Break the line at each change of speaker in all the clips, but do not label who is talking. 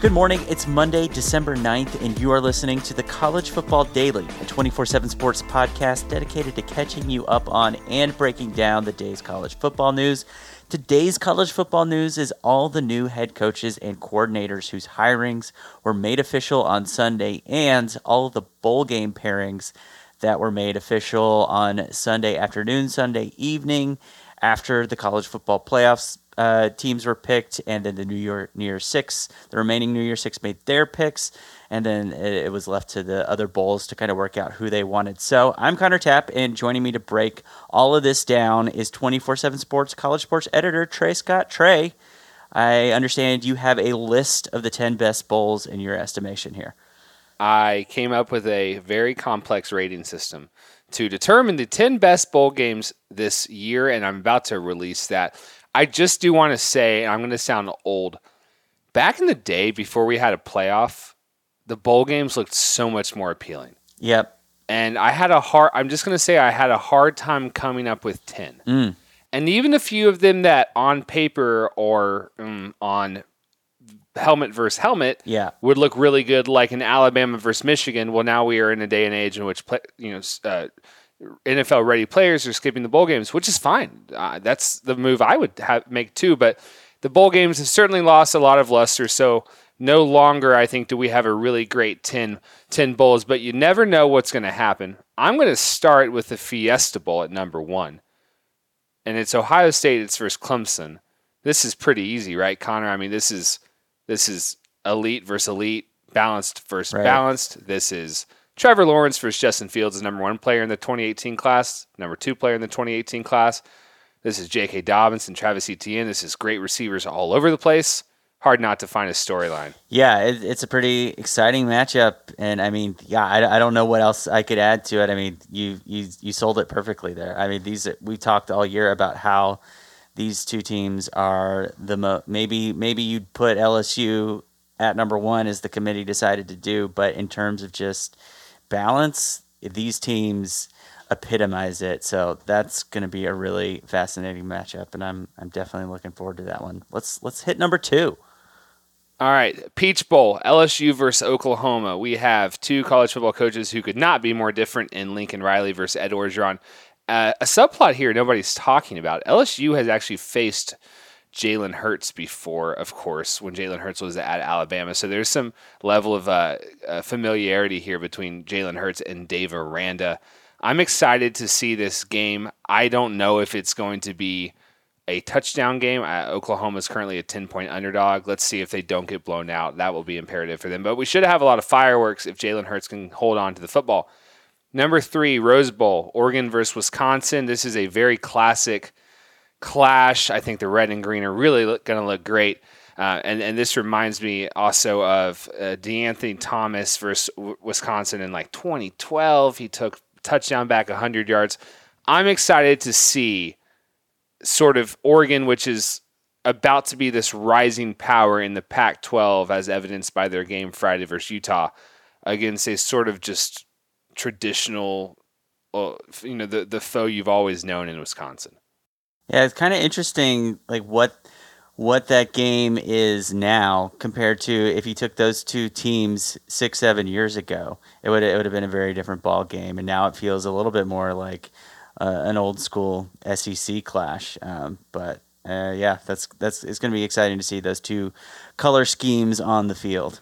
Good morning. It's Monday, December 9th, and you are listening to the College Football Daily, a 24 7 sports podcast dedicated to catching you up on and breaking down the day's college football news. Today's college football news is all the new head coaches and coordinators whose hirings were made official on Sunday, and all the bowl game pairings that were made official on Sunday afternoon, Sunday evening, after the college football playoffs uh, teams were picked, and then the New Year New Year Six, the remaining New Year Six made their picks, and then it, it, was left to the other bowls to kind of work out who they wanted. So I'm Connor Tapp, and joining me to break all of this down is 24/7 Sports College Sports editor Trey Scott. Trey, I understand you have a list of the 10 best bowls in your estimation here.
I came up with a very complex rating system to determine the 10 best bowl games this year, and I'm about to release that. I just do want to say, and I'm going to sound old. Back in the day, before we had a playoff, the bowl games looked so much more appealing.
Yep.
And I had a hard. I'm just going to say I had a hard time coming up with ten.
Mm.
And even a few of them that on paper or um, on helmet versus helmet
yeah.
would look really good, like in Alabama versus Michigan. Well, now we are in a day and age in which you know uh, NFL ready players are skipping the bowl games, which is fine. Uh, that's the move I would have, make too. But the bowl games have certainly lost a lot of luster. So no longer, I think, do we have a really great 10, 10 bowls. But you never know what's going to happen. I'm going to start with the Fiesta Bowl at number one. And it's Ohio State. It's versus Clemson. This is pretty easy, right, Connor? I mean, this is this is elite versus elite, balanced versus right. balanced. This is Trevor Lawrence versus Justin Fields is number one player in the 2018 class, number two player in the 2018 class. This is J.K. Dobbins and Travis Etienne. This is great receivers all over the place. Hard not to find a storyline.
Yeah, it, it's a pretty exciting matchup, and I mean, yeah, I, I don't know what else I could add to it. I mean, you you you sold it perfectly there. I mean, these we talked all year about how these two teams are the mo- maybe maybe you'd put LSU at number one as the committee decided to do, but in terms of just balance, these teams epitomize it. So that's going to be a really fascinating matchup, and I'm I'm definitely looking forward to that one. Let's let's hit number two.
All right, Peach Bowl, LSU versus Oklahoma. We have two college football coaches who could not be more different in Lincoln Riley versus Ed Orgeron. Uh, a subplot here nobody's talking about. LSU has actually faced Jalen Hurts before, of course, when Jalen Hurts was at Alabama. So there's some level of uh, uh, familiarity here between Jalen Hurts and Dave Aranda. I'm excited to see this game. I don't know if it's going to be a touchdown game. Uh, Oklahoma is currently a 10 point underdog. Let's see if they don't get blown out. That will be imperative for them. But we should have a lot of fireworks if Jalen Hurts can hold on to the football. Number three, Rose Bowl, Oregon versus Wisconsin. This is a very classic clash. I think the red and green are really going to look great. Uh, and, and this reminds me also of uh, DeAnthony Thomas versus Wisconsin in like 2012. He took touchdown back 100 yards. I'm excited to see sort of Oregon, which is about to be this rising power in the Pac 12, as evidenced by their game Friday versus Utah, against a sort of just traditional, uh, you know, the, the foe you've always known in Wisconsin.
Yeah, it's kind of interesting, like what what that game is now compared to if you took those two teams six, seven years ago. It would it would have been a very different ball game, and now it feels a little bit more like uh, an old school SEC clash. Um, but uh, yeah, that's that's it's going to be exciting to see those two color schemes on the field.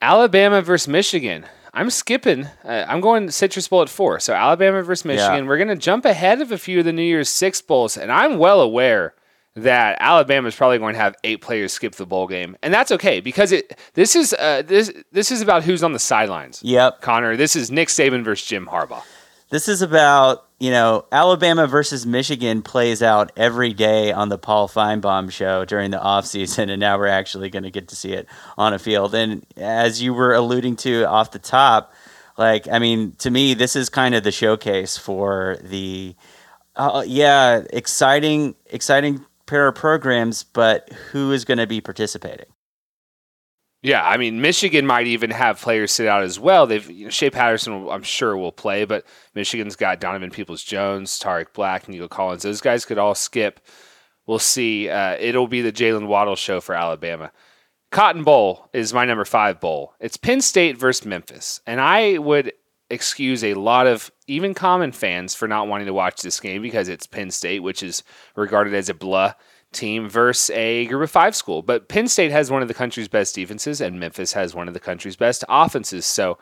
Alabama versus Michigan. I'm skipping. Uh, I'm going Citrus Bowl at four. So Alabama versus Michigan. Yeah. We're going to jump ahead of a few of the New Year's Six bowls, and I'm well aware that Alabama is probably going to have eight players skip the bowl game, and that's okay because it. This is uh, this this is about who's on the sidelines.
Yep,
Connor. This is Nick Saban versus Jim Harbaugh.
This is about, you know, Alabama versus Michigan plays out every day on the Paul Finebaum show during the offseason, and now we're actually going to get to see it on a field. And as you were alluding to off the top, like, I mean, to me, this is kind of the showcase for the, uh, yeah, exciting, exciting pair of programs, but who is going to be participating?
Yeah, I mean, Michigan might even have players sit out as well. They've you know, Shea Patterson, I'm sure, will play, but Michigan's got Donovan Peoples Jones, Tarik Black, Nico Collins. Those guys could all skip. We'll see. Uh, it'll be the Jaylen Waddle show for Alabama. Cotton Bowl is my number five bowl. It's Penn State versus Memphis, and I would excuse a lot of even common fans for not wanting to watch this game because it's Penn State, which is regarded as a blah team versus a group of five school. But Penn State has one of the country's best defenses, and Memphis has one of the country's best offenses. So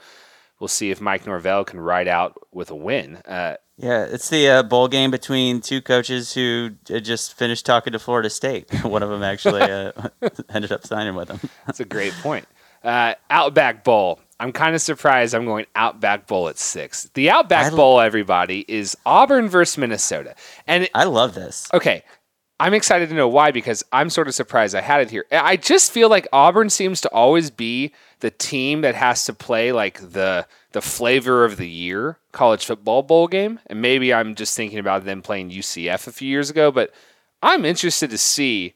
we'll see if Mike Norvell can ride out with a win. Uh,
yeah, it's the uh, bowl game between two coaches who just finished talking to Florida State. one of them actually uh, ended up signing with them.
That's a great point. Uh, Outback Bowl. I'm kind of surprised I'm going Outback Bowl at six. The Outback Bowl, everybody, is Auburn versus Minnesota. And
I love this.
Okay, I'm excited to know why because I'm sort of surprised I had it here. I just feel like Auburn seems to always be the team that has to play like the the flavor of the year college football bowl game. And maybe I'm just thinking about them playing UCF a few years ago, but I'm interested to see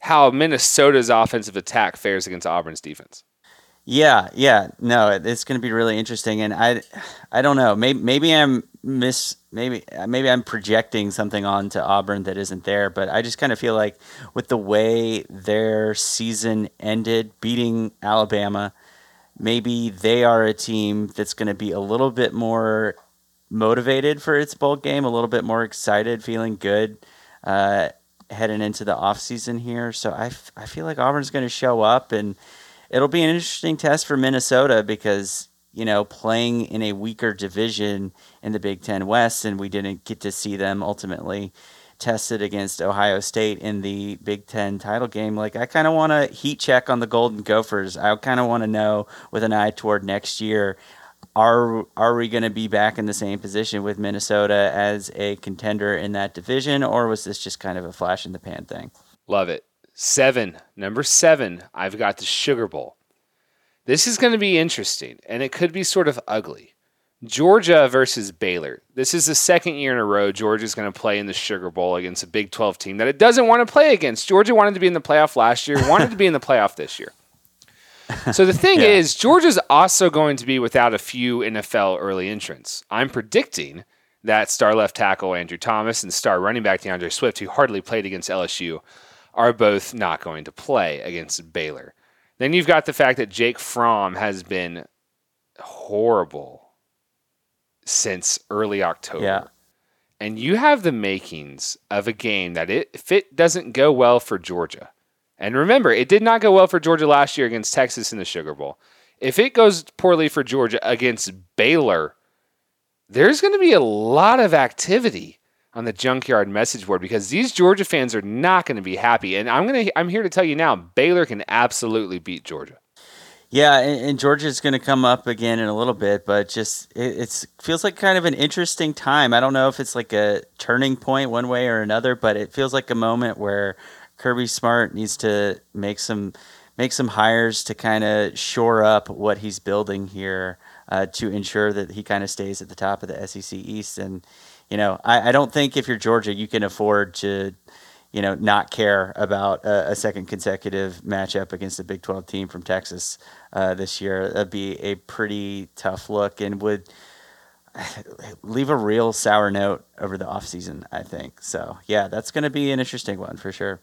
how Minnesota's offensive attack fares against Auburn's defense.
Yeah, yeah, no, it's going to be really interesting, and I, I don't know, maybe maybe I'm miss, maybe maybe I'm projecting something onto Auburn that isn't there, but I just kind of feel like with the way their season ended, beating Alabama, maybe they are a team that's going to be a little bit more motivated for its bowl game, a little bit more excited, feeling good. Uh, heading into the off season here, so I, f- I feel like Auburn's going to show up and it'll be an interesting test for Minnesota because you know playing in a weaker division in the Big Ten West, and we didn't get to see them ultimately tested against Ohio State in the Big Ten title game. Like I kind of want to heat check on the Golden Gophers. I kind of want to know with an eye toward next year. Are are we going to be back in the same position with Minnesota as a contender in that division, or was this just kind of a flash in the pan thing?
Love it. Seven, number seven, I've got the Sugar Bowl. This is going to be interesting, and it could be sort of ugly. Georgia versus Baylor. This is the second year in a row Georgia's going to play in the Sugar Bowl against a Big 12 team that it doesn't want to play against. Georgia wanted to be in the playoff last year, wanted to be in the playoff this year. So the thing yeah. is, Georgia's also going to be without a few NFL early entrants. I'm predicting that star left tackle Andrew Thomas and star running back D'Andre Swift, who hardly played against LSU, are both not going to play against Baylor. Then you've got the fact that Jake Fromm has been horrible since early October.
Yeah.
And you have the makings of a game that it, if it doesn't go well for Georgia, and remember, it did not go well for Georgia last year against Texas in the Sugar Bowl. If it goes poorly for Georgia against Baylor, there's going to be a lot of activity on the junkyard message board because these Georgia fans are not going to be happy. And I'm gonna I'm here to tell you now, Baylor can absolutely beat Georgia.
Yeah, and, and Georgia's going to come up again in a little bit, but just it it's, feels like kind of an interesting time. I don't know if it's like a turning point one way or another, but it feels like a moment where Kirby Smart needs to make some make some hires to kind of shore up what he's building here uh, to ensure that he kind of stays at the top of the SEC East and you know, I, I don't think if you're Georgia, you can afford to, you know, not care about a, a second consecutive matchup against a Big 12 team from Texas uh, this year. That'd be a pretty tough look and would leave a real sour note over the offseason, I think. So, yeah, that's going to be an interesting one for sure.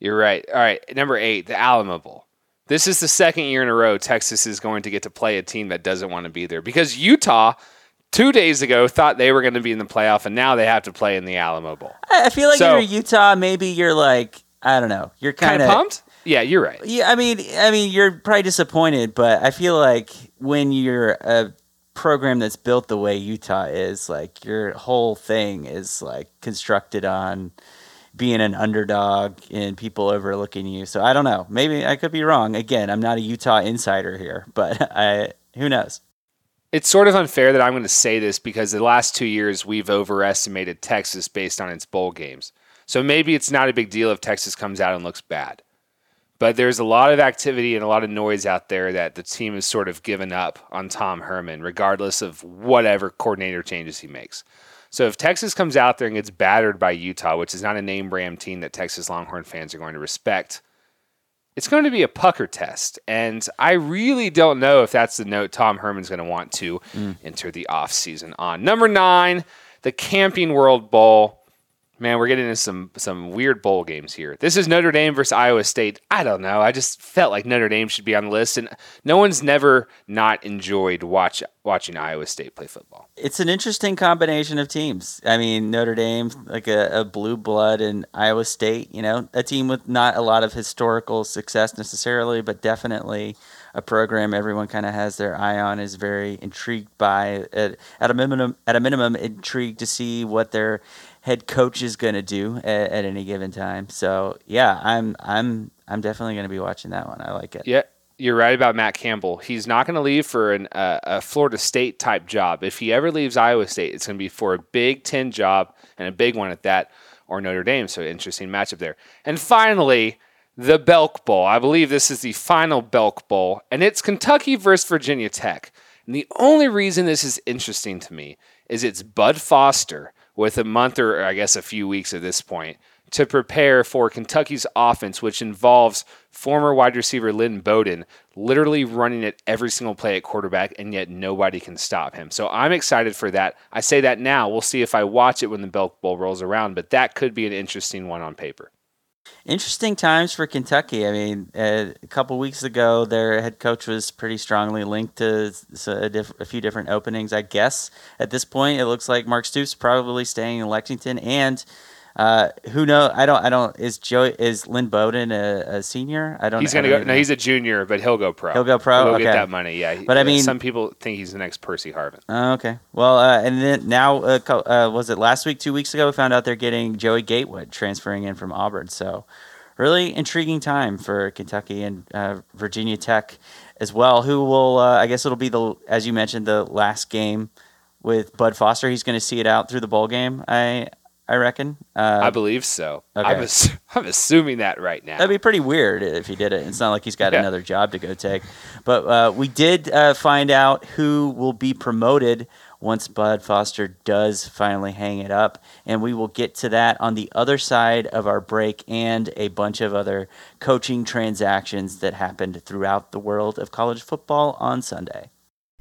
You're right. All right. Number eight, the Alamo Bowl. This is the second year in a row Texas is going to get to play a team that doesn't want to be there because Utah two days ago thought they were going to be in the playoff, and now they have to play in the Alamo Bowl.
I feel like so, you're Utah. Maybe you're like I don't know. You're kind
of pumped. Yeah, you're right.
Yeah, I mean, I mean, you're probably disappointed, but I feel like when you're a program that's built the way Utah is, like your whole thing is like constructed on being an underdog and people overlooking you. So I don't know. Maybe I could be wrong. Again, I'm not a Utah insider here, but I who knows.
It's sort of unfair that I'm going to say this because the last two years we've overestimated Texas based on its bowl games. So maybe it's not a big deal if Texas comes out and looks bad. But there's a lot of activity and a lot of noise out there that the team has sort of given up on Tom Herman, regardless of whatever coordinator changes he makes. So if Texas comes out there and gets battered by Utah, which is not a name brand team that Texas Longhorn fans are going to respect, it's going to be a pucker test. And I really don't know if that's the note Tom Herman's going to want to mm. enter the offseason on. Number nine, the Camping World Bowl. Man, we're getting into some some weird bowl games here. This is Notre Dame versus Iowa State. I don't know. I just felt like Notre Dame should be on the list, and no one's never not enjoyed watch watching Iowa State play football.
It's an interesting combination of teams. I mean, Notre Dame, like a, a blue blood, and Iowa State. You know, a team with not a lot of historical success necessarily, but definitely a program everyone kind of has their eye on is very intrigued by at, at a minimum at a minimum intrigued to see what their head coach is going to do at, at, any given time. So yeah, I'm I'm I'm definitely going to be watching that one. I like it.
Yeah. You're right about Matt Campbell. He's not going to leave for an, uh, a Florida State type job. If he ever leaves Iowa State, it's going to be for a Big Ten job and a big one at that, or Notre Dame. So interesting matchup there. And finally, the Belk Bowl. I believe this is the final Belk Bowl, and it's Kentucky versus Virginia Tech. And the only reason this is interesting to me is it's Bud Foster with a month or I guess a few weeks at this point to prepare for Kentucky's offense, which involves former wide receiver Lynn Bowden literally running it every single play at quarterback, and yet nobody can stop him. So I'm excited for that. I say that now. We'll see if I watch it when the Belk Bowl rolls around, but that could be an interesting one on paper.
Interesting times for Kentucky. I mean, a couple weeks ago, their head coach was pretty strongly linked to a, diff- a, few different openings. I guess at this point, it looks like Mark Stoops probably staying in Lexington, and uh, who know? I don't. I don't. Is Joe? Is Lynn Bowden a, a senior? I don't. Know.
He's gonna go. No, he's a junior, but he'll go pro.
He'll go pro.
He'll
okay.
get that money. Yeah.
But I mean,
some people think he's the next Percy Harvin.
Uh, okay. Well, uh, and then now, uh, uh, was it last week? Two weeks ago, we found out they're getting Joey Gatewood transferring in from Auburn. So, really intriguing time for Kentucky and uh, Virginia Tech as well. Who will? I guess it'll be the as you mentioned the last game with Bud Foster. He's going to see it out through the bowl game. I I reckon.
Uh, I believe so. Okay. I'm, ass- I'm, assuming that right now.
That'd be pretty weird if he did it. It's not like he's got yeah. another job to go take. But uh, we did uh, find out who will be promoted once Bud Foster does finally hang it up. And we will get to that on the other side of our break and a bunch of other coaching transactions that happened throughout the world of college football on Sunday.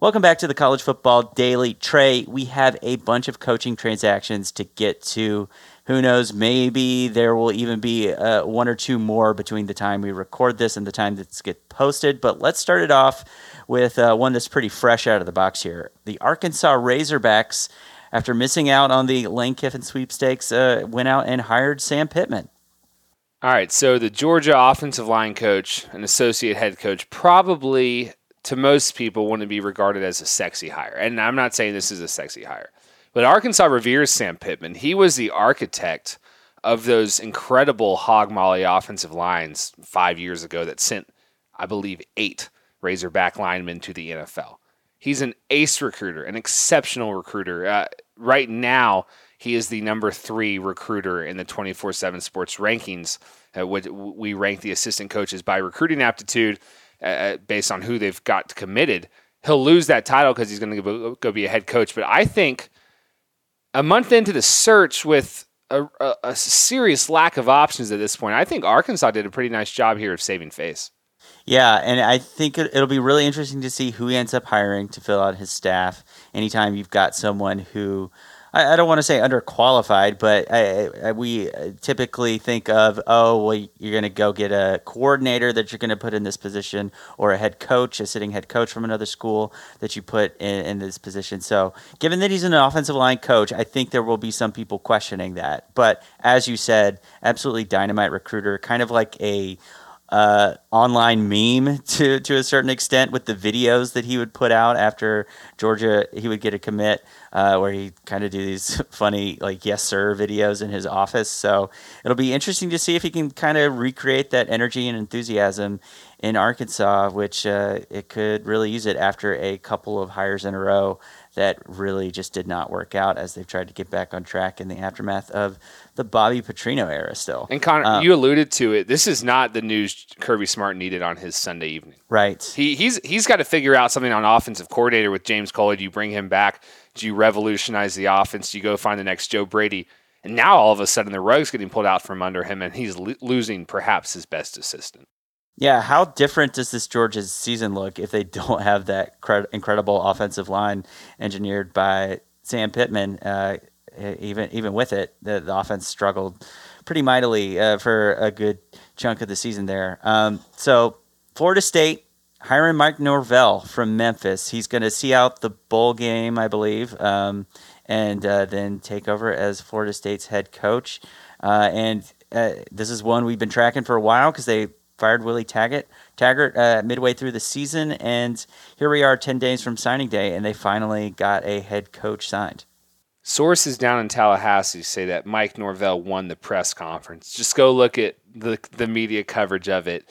Welcome back to the College Football Daily. Trey, we have a bunch of coaching transactions to get to. Who knows? Maybe there will even be uh, one or two more between the time we record this and the time that's get posted. But let's start it off with uh, one that's pretty fresh out of the box here. The Arkansas Razorbacks, after missing out on the Lane Kiffin sweepstakes, uh, went out and hired Sam Pittman.
All right, so the Georgia offensive line coach and associate head coach probably to most people wouldn't be regarded as a sexy hire. And I'm not saying this is a sexy hire, but Arkansas reveres Sam Pittman. He was the architect of those incredible hog molly offensive lines five years ago that sent, I believe, eight Razorback linemen to the NFL. He's an ace recruiter, an exceptional recruiter. Uh, right now, he is the number three recruiter in the 24 7 sports rankings. Uh, we rank the assistant coaches by recruiting aptitude uh, uh, based on who they've got committed. He'll lose that title because he's going to go be a head coach. But I think a month into the search with a, a, a, serious lack of options at this point, I think Arkansas did a pretty nice job here of saving face.
Yeah, and I think it, will be really interesting to see who he ends up hiring to fill out his staff. Anytime you've got someone who I, I don't want to say underqualified, but I, I, we uh, typically think of, oh, well, you're going to go get a coordinator that you're going to put in this position, or a head coach, a sitting head coach from another school that you put in, in this position. So, given that he's an offensive line coach, I think there will be some people questioning that. But as you said, absolutely dynamite recruiter, kind of like a uh, online meme to to a certain extent with the videos that he would put out after Georgia. He would get a commit uh, where he kind of do these funny like yes sir videos in his office. So it'll be interesting to see if he can kind of recreate that energy and enthusiasm in Arkansas, which uh, it could really use it after a couple of hires in a row that really just did not work out as they've tried to get back on track in the aftermath of the Bobby Petrino era still.
And Connor, um, you alluded to it. This is not the news Kirby Smart needed on his Sunday evening.
Right.
He, he's he's got to figure out something on offensive coordinator with James Coley. Do you bring him back? Do you revolutionize the offense? Do you go find the next Joe Brady? And now all of a sudden the rug's getting pulled out from under him, and he's lo- losing perhaps his best assistant.
Yeah, how different does this Georgia's season look if they don't have that cred- incredible offensive line engineered by Sam Pittman? Uh, even even with it, the, the offense struggled pretty mightily uh, for a good chunk of the season there. Um, so Florida State hiring Mike Norvell from Memphis. He's going to see out the bowl game, I believe, um, and uh, then take over as Florida State's head coach. Uh, and uh, this is one we've been tracking for a while because they fired Willie Taggart, Taggart uh, midway through the season, and here we are, ten days from signing day, and they finally got a head coach signed.
Sources down in Tallahassee say that Mike Norvell won the press conference. Just go look at the the media coverage of it.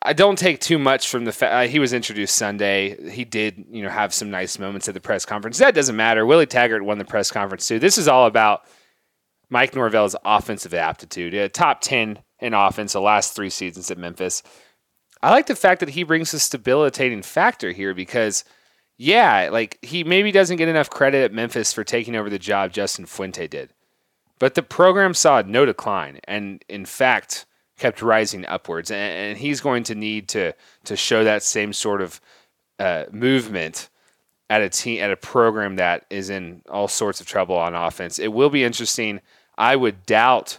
I don't take too much from the fact uh, he was introduced Sunday. He did, you know, have some nice moments at the press conference. That doesn't matter. Willie Taggart won the press conference too. This is all about Mike Norvell's offensive aptitude. Top ten in offense the last three seasons at Memphis. I like the fact that he brings a stabilitating factor here because, yeah, like he maybe doesn't get enough credit at Memphis for taking over the job Justin Fuente did. But the program saw no decline and, in fact, kept rising upwards. And, and he's going to need to, to show that same sort of uh, movement at a team at a program that is in all sorts of trouble on offense. It will be interesting. I would doubt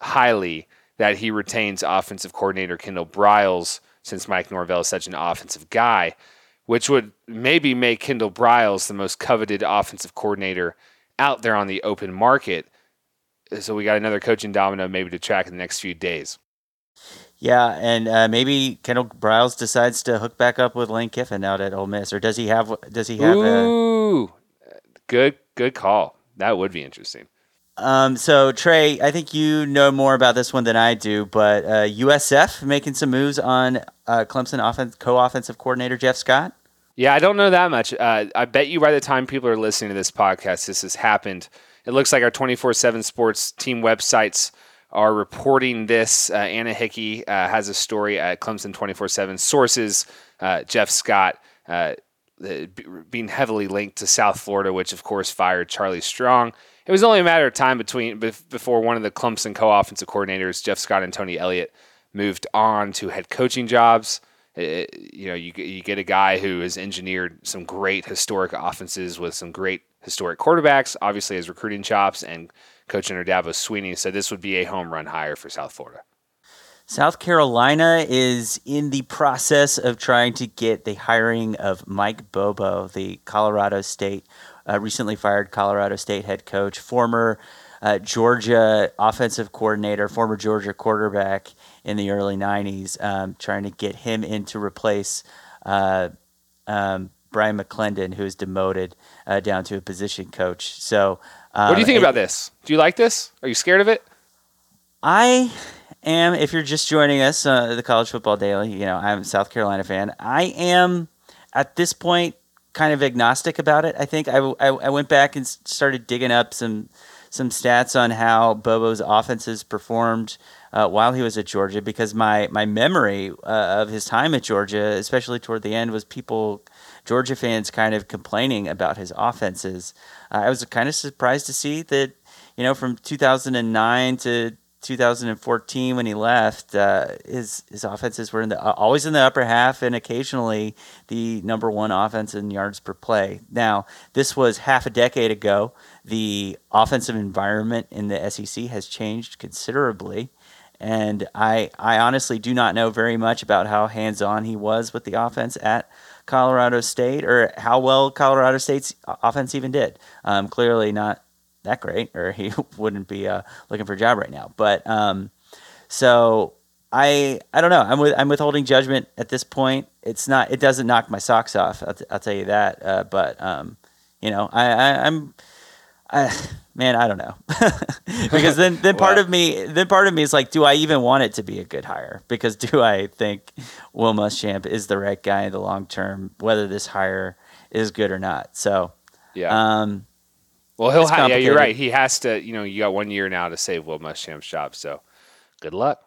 highly that he retains offensive coordinator Kendall Briles since Mike Norvell is such an offensive guy, which would maybe make Kendall Briles the most coveted offensive coordinator out there on the open market. So we got another coaching domino maybe to track in the next few days.
Yeah, and uh, maybe Kendall Briles decides to hook back up with Lane Kiffin out at Ole Miss, or does he have? Does he have?
Ooh, a... good, good call. That would be interesting.
Um, so Trey, I think you know more about this one than I do, but uh, USF making some moves on uh, Clemson offense co-offensive coordinator Jeff Scott.
Yeah, I don't know that much. Uh, I bet you by the time people are listening to this podcast, this has happened. It looks like our 24/7 Sports team websites are reporting this. Uh, Anna Hickey uh, has a story at Clemson 24/7 sources. Uh, Jeff Scott being heavily linked to South Florida, which of course fired Charlie Strong it was only a matter of time between before one of the Clemson co-offensive coordinators, Jeff Scott and Tony Elliott, moved on to head coaching jobs. It, you know, you you get a guy who has engineered some great historic offenses with some great historic quarterbacks. Obviously, his recruiting chops and coach under Dabo Swinney. So this would be a home run hire for South Florida.
South Carolina is in the process of trying to get the hiring of Mike Bobo, the Colorado State uh, recently fired Colorado State head coach, former uh, Georgia offensive coordinator, former Georgia quarterback in the early 90s, um, trying to get him in to replace uh, um, Bryan McClendon, who is demoted uh, down to a position coach. So,
um, what do you think it, about this? Do you like this? Are you scared of it?
I am. If you're just joining us, uh, the College Football Daily, you know I'm a South Carolina fan. I am at this point kind of agnostic about it. I think I, I, I, went back and started digging up some some stats on how Bobo's offenses performed uh, while he was at Georgia because my my memory uh, of his time at Georgia, especially toward the end, was people Georgia fans kind of complaining about his offenses. Uh, I was kind of surprised to see that you know from 2009 to 2014 when he left, uh, his his offenses were in the uh, always in the upper half and occasionally the number one offense in yards per play. Now, this was half a decade ago. The offensive environment in the SEC has changed considerably. And I, I honestly do not know very much about how hands on he was with the offense at Colorado State or how well Colorado State's offense even did. Um, clearly not that great, or he wouldn't be uh, looking for a job right now. But um, so I I don't know. I'm with, I'm withholding judgment at this point. It's not. It doesn't knock my socks off. I'll, t- I'll tell you that. Uh, but um, you know, I, I I'm. I, man, I don't know, because then then part of me then part of me is like, do I even want it to be a good hire? Because do I think Will Muschamp is the right guy in the long term, whether this hire is good or not? So
yeah. Um, well, he'll ha- yeah, you're right. He has to. You know, you got one year now to save Will Muschamp's job. So, good luck.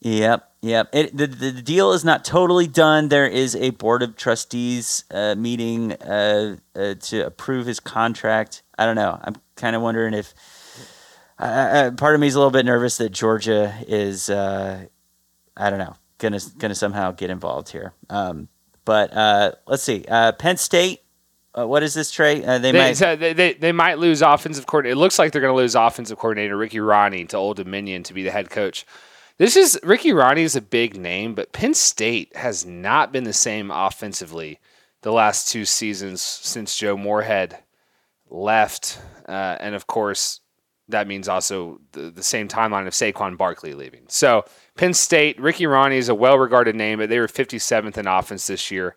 Yep, yep. It, the, the deal is not totally done. There is a board of trustees uh, meeting uh, uh, to approve his contract. I don't know. I'm kind of wondering if part of me is a little bit nervous that Georgia is. Uh, I don't know. Gonna gonna somehow get involved here. Um, but uh, let's see. Uh, Penn State uh, what is this, Trey? Uh,
they, they, might so they, they, they might lose offensive coordinator. It looks like they're going to lose offensive coordinator Ricky Rahne to Old Dominion to be the head coach. This is Ricky Rahne is a big name, but Penn State has not been the same offensively the last two seasons since Joe Moorhead left, uh, and of course that means also the, the same timeline of Saquon Barkley leaving. So Penn State, Ricky Rahne is a well-regarded name, but they were 57th in offense this year.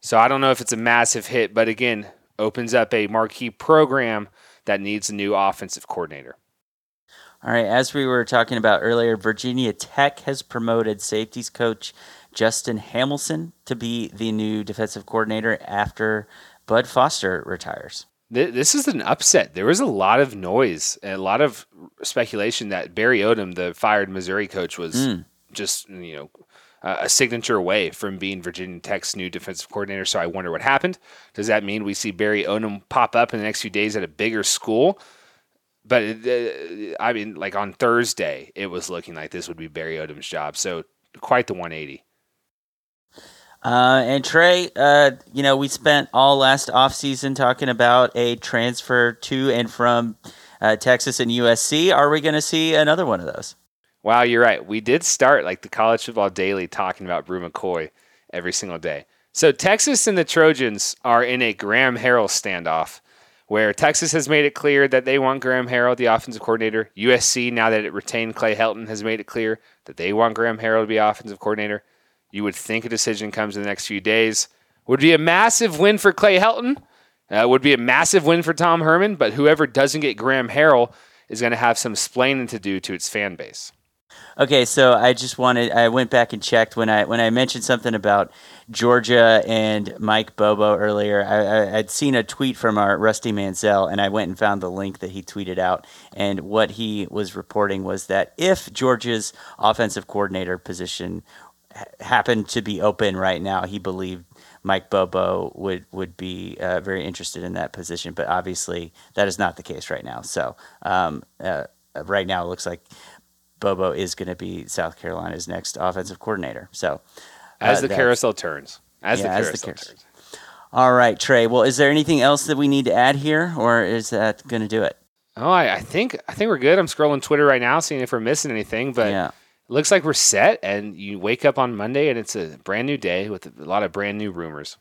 So I don't know if it's a massive hit, but again, opens up a marquee program that needs a new offensive coordinator.
All right, as we were talking about earlier, Virginia Tech has promoted safeties coach Justin Hamilton to be the new defensive coordinator after Bud Foster retires.
This is an upset. There was a lot of noise and a lot of speculation that Barry Odom, the fired Missouri coach, was mm. just you know uh, a signature away from being Virginia Tech's new defensive coordinator. So I wonder what happened. Does that mean we see Barry Odom pop up in the next few days at a bigger school? But uh, I mean, like on Thursday, it was looking like this would be Barry Odom's job. So quite the 180.
Uh, and Trey, uh, you know, we spent all last offseason talking about a transfer to and from uh, Texas and USC. Are we going to see another one of those?
Wow, you're right. We did start like the college football daily talking about Bru McCoy every single day. So Texas and the Trojans are in a Graham Harrell standoff where Texas has made it clear that they want Graham Harrell, the offensive coordinator. USC, now that it retained Clay Helton, has made it clear that they want Graham Harrell to be offensive coordinator. You would think a decision comes in the next few days. Would be a massive win for Clay Helton. Uh, would be a massive win for Tom Herman, but whoever doesn't get Graham Harrell is going to have some splaining to do to its fan base.
Okay, so I just wanted I went back and checked when I when I mentioned something about Georgia and Mike Bobo earlier. I, I would seen a tweet from our Rusty Mansell, and I went and found the link that he tweeted out. And what he was reporting was that if Georgia's offensive coordinator position happened to be open right now, he believed Mike Bobo would would be uh, very interested in that position. But obviously, that is not the case right now. So um, uh, right now, it looks like Bobo is going to be South Carolina's next offensive coordinator. So,
as uh, the carousel turns, as, yeah, the, carousel as the carousel turns.
All right, Trey. Well, is there anything else that we need to add here, or is that going to do it?
Oh, I, I, think I think we're good. I'm scrolling Twitter right now, seeing if we're missing anything, but yeah. looks like we're set. And you wake up on Monday, and it's a brand new day with a lot of brand new rumors.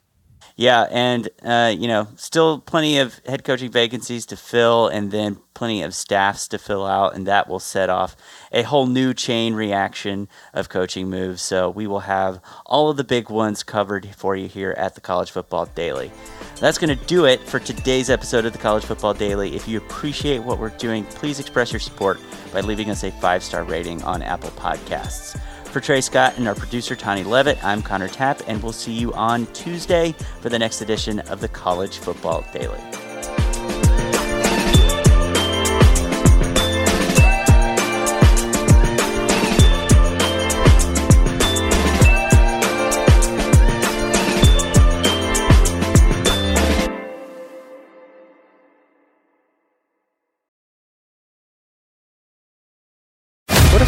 Yeah, and uh, you know, still plenty of head coaching vacancies to fill, and then plenty of staffs to fill out, and that will set off a whole new chain reaction of coaching moves. So we will have all of the big ones covered for you here at the College Football Daily. That's going to do it for today's episode of the College Football Daily. If you appreciate what we're doing, please express your support by leaving us a five star rating on Apple Podcasts. For Trey Scott and our producer, Tony Levitt, I'm Connor Tapp, and we'll see you on Tuesday for the next edition of the College Football Daily.